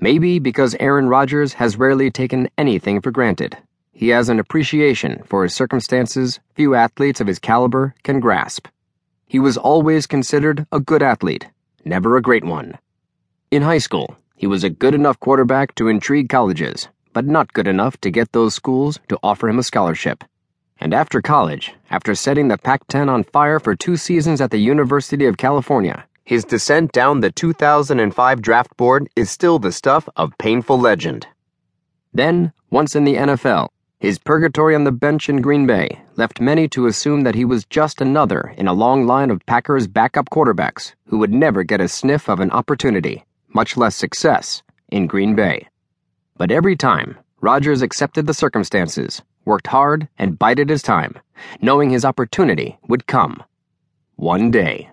Maybe because Aaron Rodgers has rarely taken anything for granted, he has an appreciation for his circumstances few athletes of his caliber can grasp. He was always considered a good athlete, never a great one. In high school, he was a good enough quarterback to intrigue colleges, but not good enough to get those schools to offer him a scholarship. And after college, after setting the Pac 10 on fire for two seasons at the University of California, his descent down the 2005 draft board is still the stuff of painful legend. Then, once in the NFL, his purgatory on the bench in Green Bay left many to assume that he was just another in a long line of Packers backup quarterbacks who would never get a sniff of an opportunity, much less success, in Green Bay. But every time, Rodgers accepted the circumstances, worked hard, and bided his time, knowing his opportunity would come. One day.